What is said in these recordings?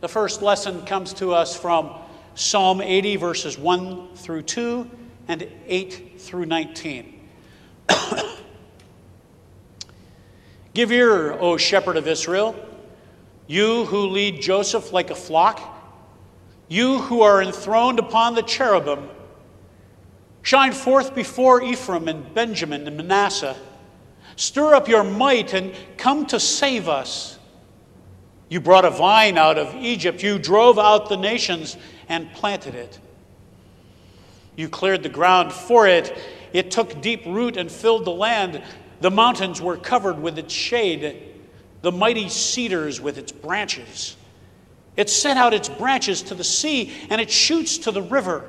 The first lesson comes to us from Psalm 80, verses 1 through 2 and 8 through 19. Give ear, O shepherd of Israel, you who lead Joseph like a flock, you who are enthroned upon the cherubim. Shine forth before Ephraim and Benjamin and Manasseh. Stir up your might and come to save us. You brought a vine out of Egypt. You drove out the nations and planted it. You cleared the ground for it. It took deep root and filled the land. The mountains were covered with its shade, the mighty cedars with its branches. It sent out its branches to the sea, and its shoots to the river.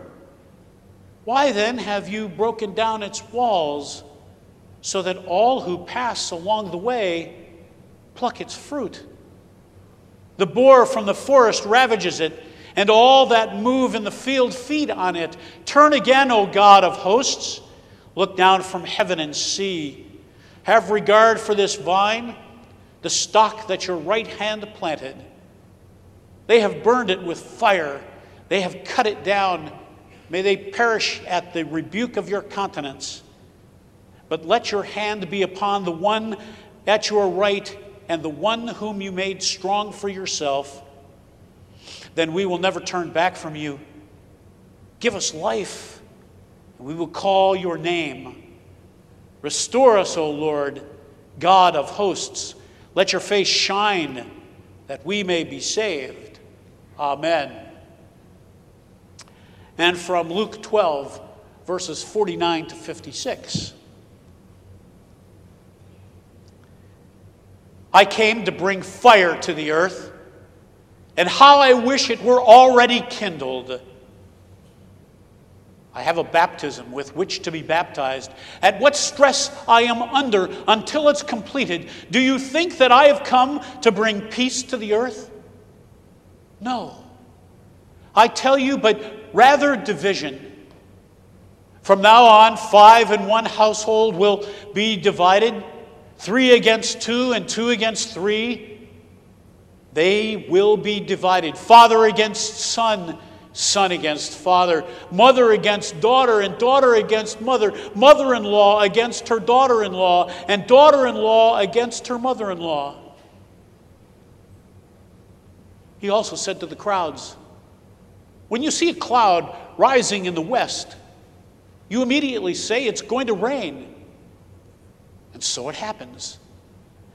Why then have you broken down its walls so that all who pass along the way pluck its fruit? The boar from the forest ravages it, and all that move in the field feed on it. Turn again, O God of hosts. Look down from heaven and see. Have regard for this vine, the stock that your right hand planted. They have burned it with fire, they have cut it down. May they perish at the rebuke of your countenance. But let your hand be upon the one at your right and the one whom you made strong for yourself, then we will never turn back from you. Give us life, and we will call your name. Restore us, O Lord, God of hosts. Let your face shine that we may be saved. Amen. And from Luke 12, verses 49 to 56. I came to bring fire to the earth, and how I wish it were already kindled. I have a baptism with which to be baptized. At what stress I am under until it's completed. Do you think that I have come to bring peace to the earth? No. I tell you, but rather division. From now on, five in one household will be divided three against two and two against three, they will be divided. Father against son, son against father, mother against daughter, and daughter against mother, mother in law against her daughter in law, and daughter in law against her mother in law. He also said to the crowds, When you see a cloud rising in the west, you immediately say it's going to rain. And so it happens.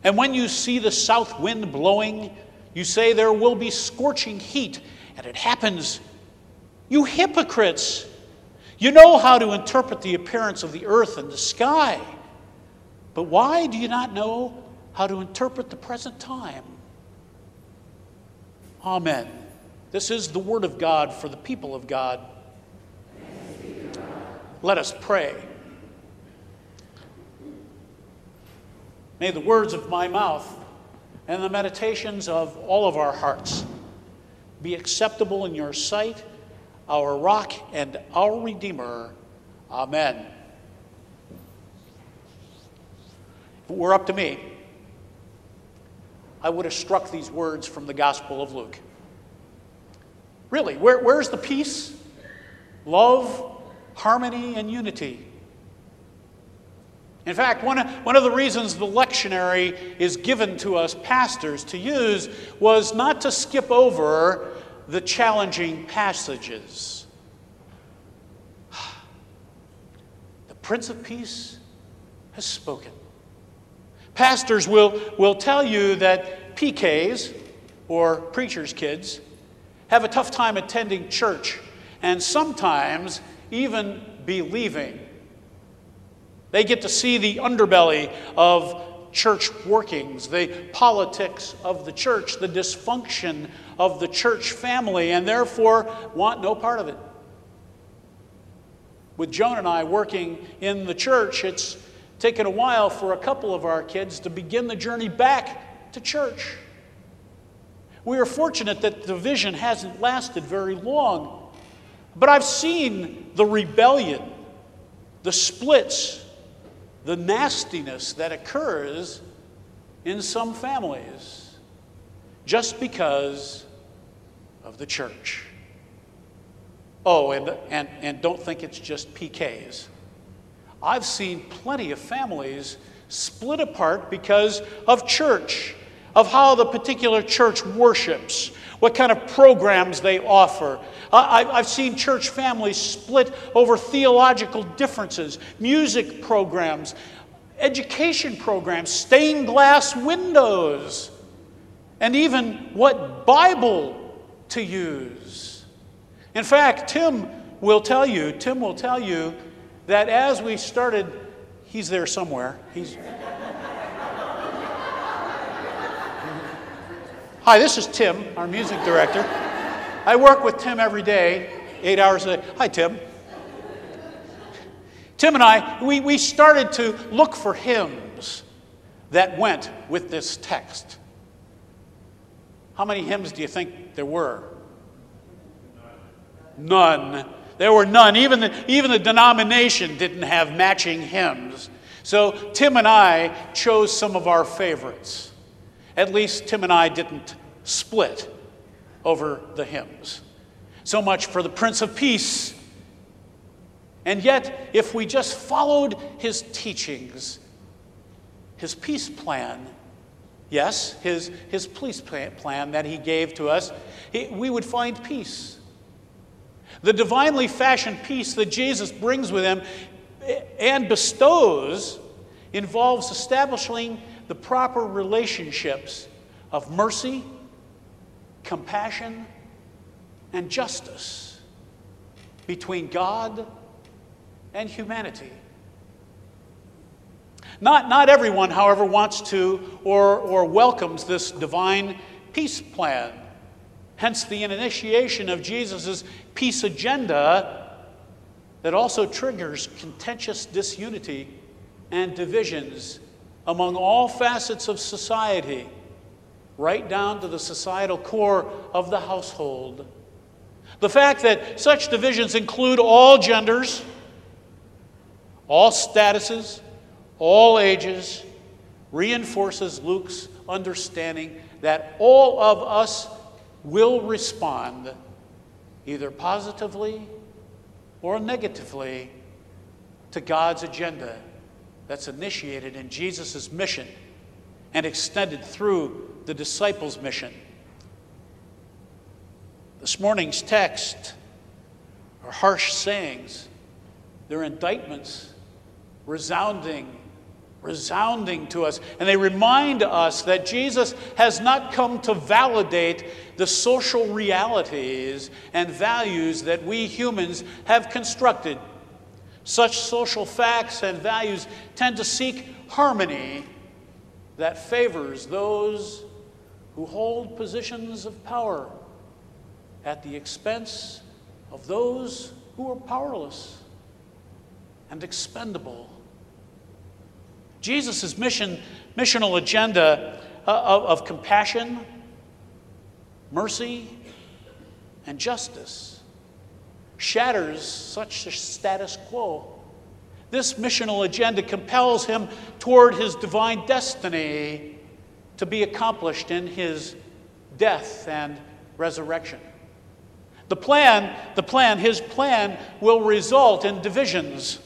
And when you see the south wind blowing, you say there will be scorching heat, and it happens. You hypocrites! You know how to interpret the appearance of the earth and the sky, but why do you not know how to interpret the present time? Amen. This is the word of God for the people of God. Let us pray. May the words of my mouth and the meditations of all of our hearts be acceptable in your sight, our rock and our Redeemer. Amen. If it were up to me, I would have struck these words from the Gospel of Luke. Really, where, where's the peace, love, harmony, and unity? In fact, one of, one of the reasons the lectionary is given to us pastors to use was not to skip over the challenging passages. The Prince of Peace has spoken. Pastors will, will tell you that PKs, or preacher's kids, have a tough time attending church and sometimes even believing they get to see the underbelly of church workings, the politics of the church, the dysfunction of the church family, and therefore want no part of it. With Joan and I working in the church, it's taken a while for a couple of our kids to begin the journey back to church. We are fortunate that the vision hasn't lasted very long, but I've seen the rebellion, the splits, the nastiness that occurs in some families just because of the church. Oh, and, and, and don't think it's just PKs. I've seen plenty of families split apart because of church, of how the particular church worships, what kind of programs they offer. I, have seen church families split over theological differences, music programs, education programs, stained glass windows, and even what Bible to use. In fact, Tim will tell you, Tim will tell you that as we started, he's there somewhere. He's Hi, this is Tim, our music director. I work with Tim every day, eight hours a day. Hi, Tim. Tim and I, we, we started to look for hymns that went with this text. How many hymns do you think there were? None. There were none. Even the, even the denomination didn't have matching hymns. So Tim and I chose some of our favorites. At least Tim and I didn't split over the hymns. So much for the Prince of Peace. And yet, if we just followed his teachings, his peace plan, yes, his, his peace plan that he gave to us, he, we would find peace. The divinely fashioned peace that Jesus brings with him eh, and bestows involves establishing the proper relationships of mercy, compassion, and justice between God and humanity. Not, not everyone, however, wants to or, or welcomes this divine peace plan. Hence, the initiation of Jesus' peace agenda that also triggers contentious disunity and divisions among all facets of society, right down to the societal core of the household. The fact that such divisions include all genders, all statuses, all ages, reinforces Luke's understanding that all of us will respond either positively or negatively to God's agenda that's initiated in Jesus' mission and extended through the disciples' mission. This morning's text are harsh sayings, they're indictments, resounding, resounding to us. And they remind us that Jesus has not come to validate the social realities and values that we humans have constructed such social facts and values tend to seek harmony that favors those who hold positions of power at the expense of those who are powerless and expendable. Jesus' mission, missional agenda uh, of, of compassion, mercy, and justice shatters such a status quo. This missional agenda compels him toward his divine destiny to be accomplished in his death and resurrection. The plan, the plan, his plan will result in divisions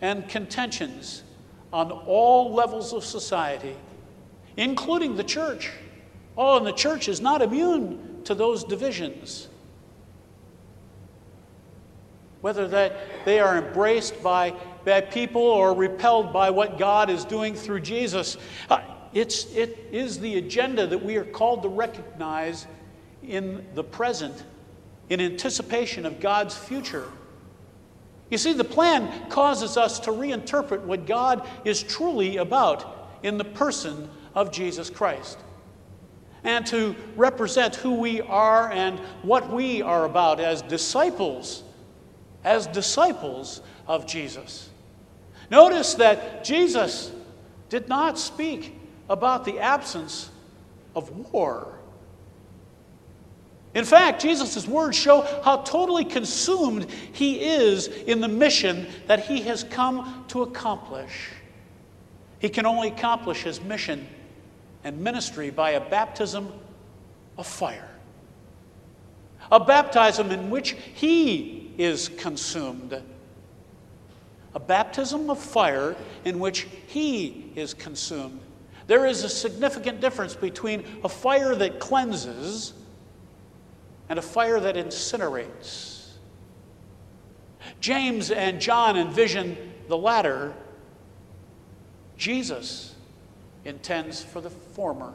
and contentions on all levels of society, including the church. Oh, and the church is not immune to those divisions whether that they are embraced by, by people or repelled by what God is doing through Jesus. Uh, it's, it is the agenda that we are called to recognize in the present in anticipation of God's future. You see, the plan causes us to reinterpret what God is truly about in the person of Jesus Christ and to represent who we are and what we are about as disciples as disciples of Jesus. Notice that Jesus did not speak about the absence of war. In fact, Jesus' words show how totally consumed he is in the mission that he has come to accomplish. He can only accomplish his mission and ministry by a baptism of fire. a baptism in which he is consumed, a baptism of fire in which he is consumed. There is a significant difference between a fire that cleanses and a fire that incinerates. James and John envision the latter. Jesus intends for the former.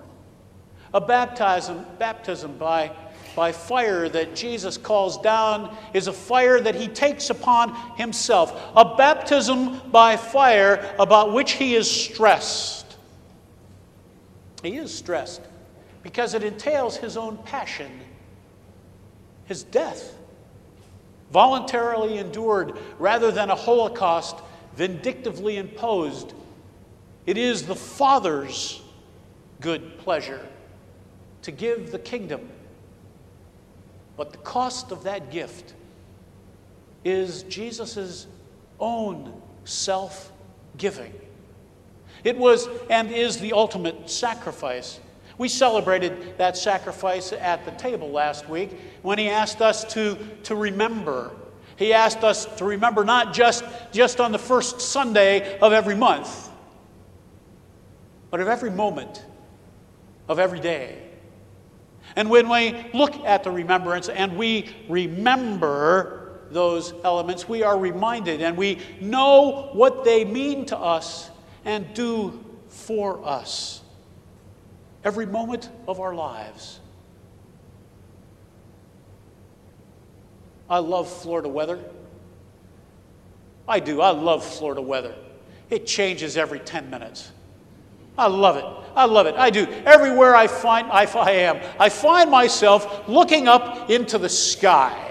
A baptism, baptism by, by fire that Jesus calls down is a fire that he takes upon himself. A baptism by fire about which he is stressed. He is stressed because it entails his own passion, his death, voluntarily endured rather than a holocaust vindictively imposed. It is the Father's good pleasure to give the kingdom. But the cost of that gift is Jesus' own self giving. It was and is the ultimate sacrifice. We celebrated that sacrifice at the table last week when he asked us to, to remember. He asked us to remember not just, just on the first Sunday of every month, but of every moment of every day. And when we look at the remembrance and we remember those elements, we are reminded and we know what they mean to us and do for us every moment of our lives. I love Florida weather. I do. I love Florida weather. It changes every 10 minutes. I love it. I love it. I do. Everywhere I find I, I am, I find myself looking up into the sky.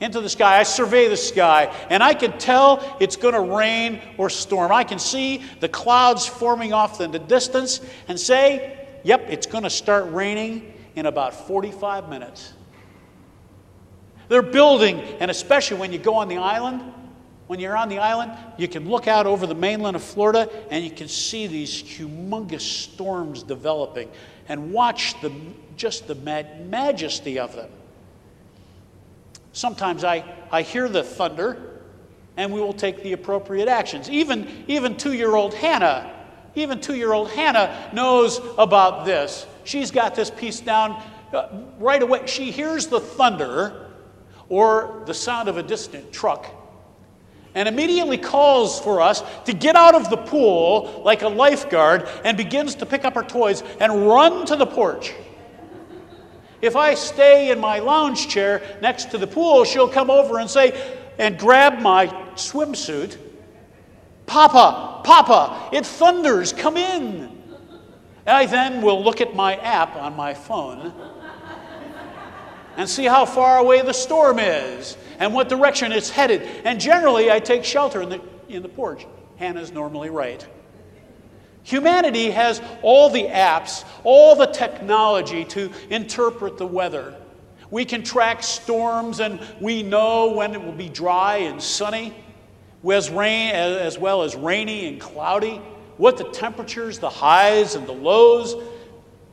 Into the sky. I survey the sky, and I can tell it's going to rain or storm. I can see the clouds forming off in the distance and say, yep, it's going to start raining in about 45 minutes. They're building, and especially when you go on the island, when you're on the island, you can look out over the mainland of Florida and you can see these humongous storms developing and watch the, just the majesty of them. Sometimes I, I hear the thunder and we will take the appropriate actions. Even, even two year old Hannah, even two year old Hannah knows about this. She's got this piece down uh, right away. She hears the thunder or the sound of a distant truck and immediately calls for us to get out of the pool like a lifeguard and begins to pick up our toys and run to the porch. If I stay in my lounge chair next to the pool, she'll come over and say, and grab my swimsuit, Papa, Papa, it thunders, come in. I then will look at my app on my phone and see how far away the storm is and what direction it's headed. And generally, I take shelter in the, in the porch. Hannah's normally right. Humanity has all the apps, all the technology to interpret the weather. We can track storms and we know when it will be dry and sunny, as, rain, as well as rainy and cloudy, what the temperatures, the highs and the lows,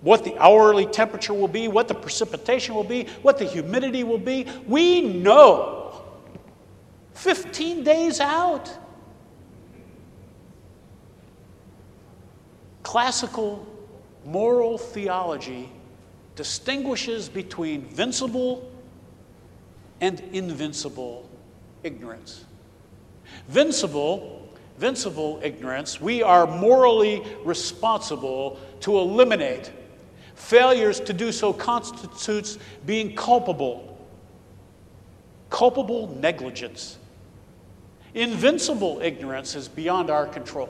what the hourly temperature will be, what the precipitation will be, what the humidity will be. We know 15 days out. Classical moral theology distinguishes between vincible and invincible ignorance. Vincible, vincible ignorance, we are morally responsible to eliminate Failures to do so constitutes being culpable, culpable negligence. Invincible ignorance is beyond our control.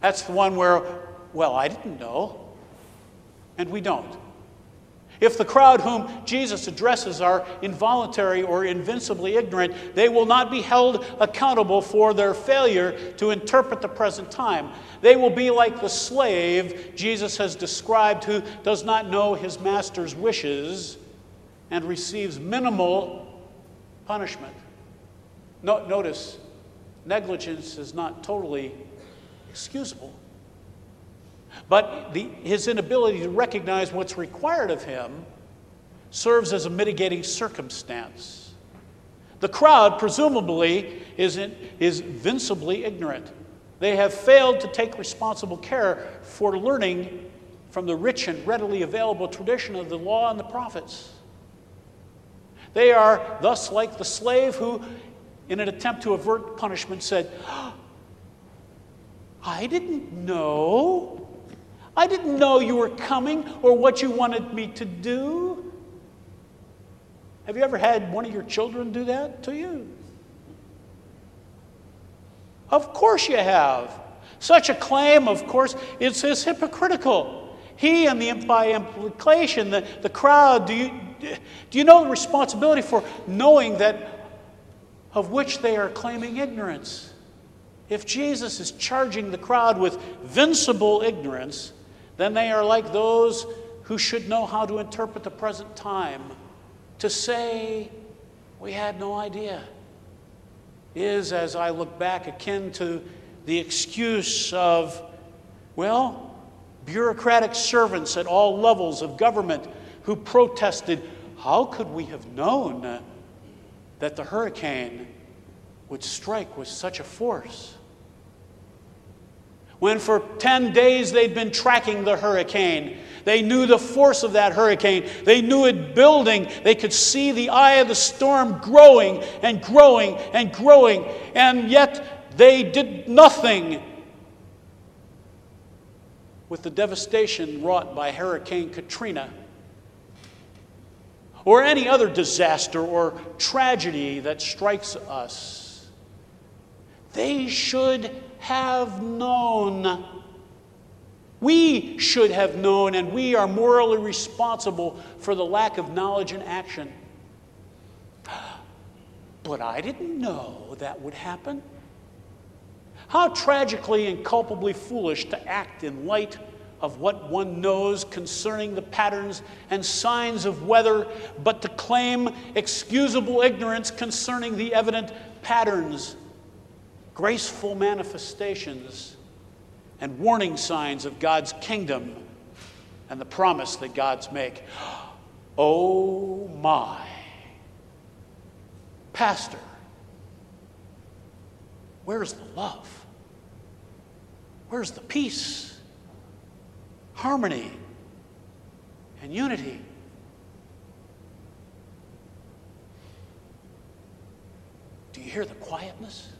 That's the one where, well, I didn't know, and we don't. If the crowd whom Jesus addresses are involuntary or invincibly ignorant, they will not be held accountable for their failure to interpret the present time. They will be like the slave Jesus has described who does not know his master's wishes and receives minimal punishment. No, notice, negligence is not totally excusable. But the, his inability to recognize what's required of him serves as a mitigating circumstance. The crowd, presumably, is, in, is vincibly ignorant. They have failed to take responsible care for learning from the rich and readily available tradition of the law and the prophets. They are thus like the slave who, in an attempt to avert punishment, said, I didn't know. I didn't know you were coming or what you wanted me to do. Have you ever had one of your children do that to you? Of course you have. Such a claim, of course, is, is hypocritical. He and the by implication, the, the crowd, do you, do you know the responsibility for knowing that of which they are claiming ignorance? If Jesus is charging the crowd with vincible ignorance, then they are like those who should know how to interpret the present time. To say, we had no idea, is, as I look back, akin to the excuse of, well, bureaucratic servants at all levels of government who protested, How could we have known that the hurricane would strike with such a force? When for 10 days they'd been tracking the hurricane, they knew the force of that hurricane. They knew it building. They could see the eye of the storm growing and growing and growing. And yet they did nothing with the devastation wrought by Hurricane Katrina or any other disaster or tragedy that strikes us. They should have known. We should have known, and we are morally responsible for the lack of knowledge and action. But I didn't know that would happen. How tragically and culpably foolish to act in light of what one knows concerning the patterns and signs of weather, but to claim excusable ignorance concerning the evident patterns graceful manifestations and warning signs of God's kingdom and the promise that God's make. Oh my. Pastor, where's the love? Where's the peace, harmony, and unity? Do you hear the quietness?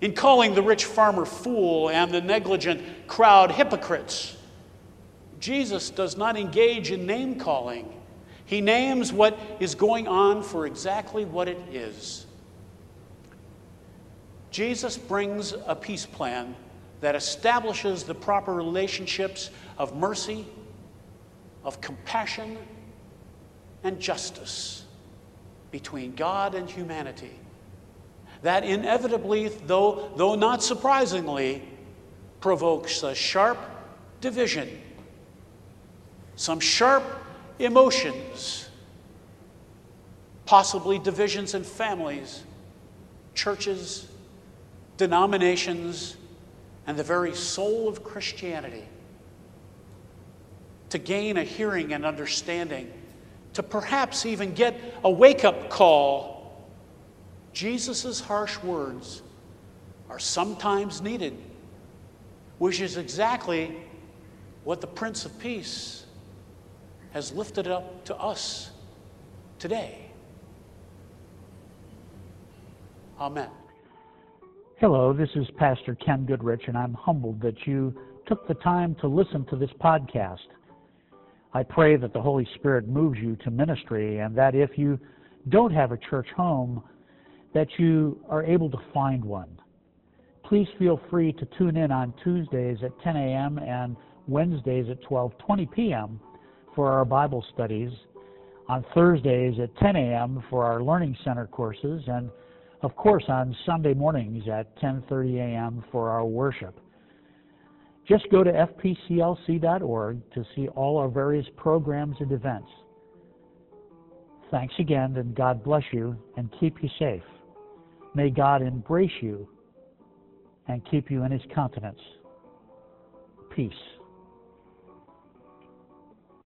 In calling the rich farmer fool and the negligent crowd hypocrites. Jesus does not engage in name calling. He names what is going on for exactly what it is. Jesus brings a peace plan that establishes the proper relationships of mercy, of compassion, and justice between God and humanity that inevitably, though, though not surprisingly, provokes a sharp division, some sharp emotions, possibly divisions in families, churches, denominations, and the very soul of Christianity. To gain a hearing and understanding, to perhaps even get a wake up call Jesus' harsh words are sometimes needed, which is exactly what the Prince of Peace has lifted up to us today. Amen. Hello, this is Pastor Ken Goodrich, and I'm humbled that you took the time to listen to this podcast. I pray that the Holy Spirit moves you to ministry and that if you don't have a church home, that you are able to find one. Please feel free to tune in on Tuesdays at 10 a.m. and Wednesdays at 12:20 p.m. for our Bible studies, on Thursdays at 10 a.m. for our Learning Center courses, and of course on Sunday mornings at 10:30 a.m. for our worship. Just go to fpclc.org to see all our various programs and events. Thanks again, and God bless you and keep you safe. May God embrace you and keep you in his countenance. Peace.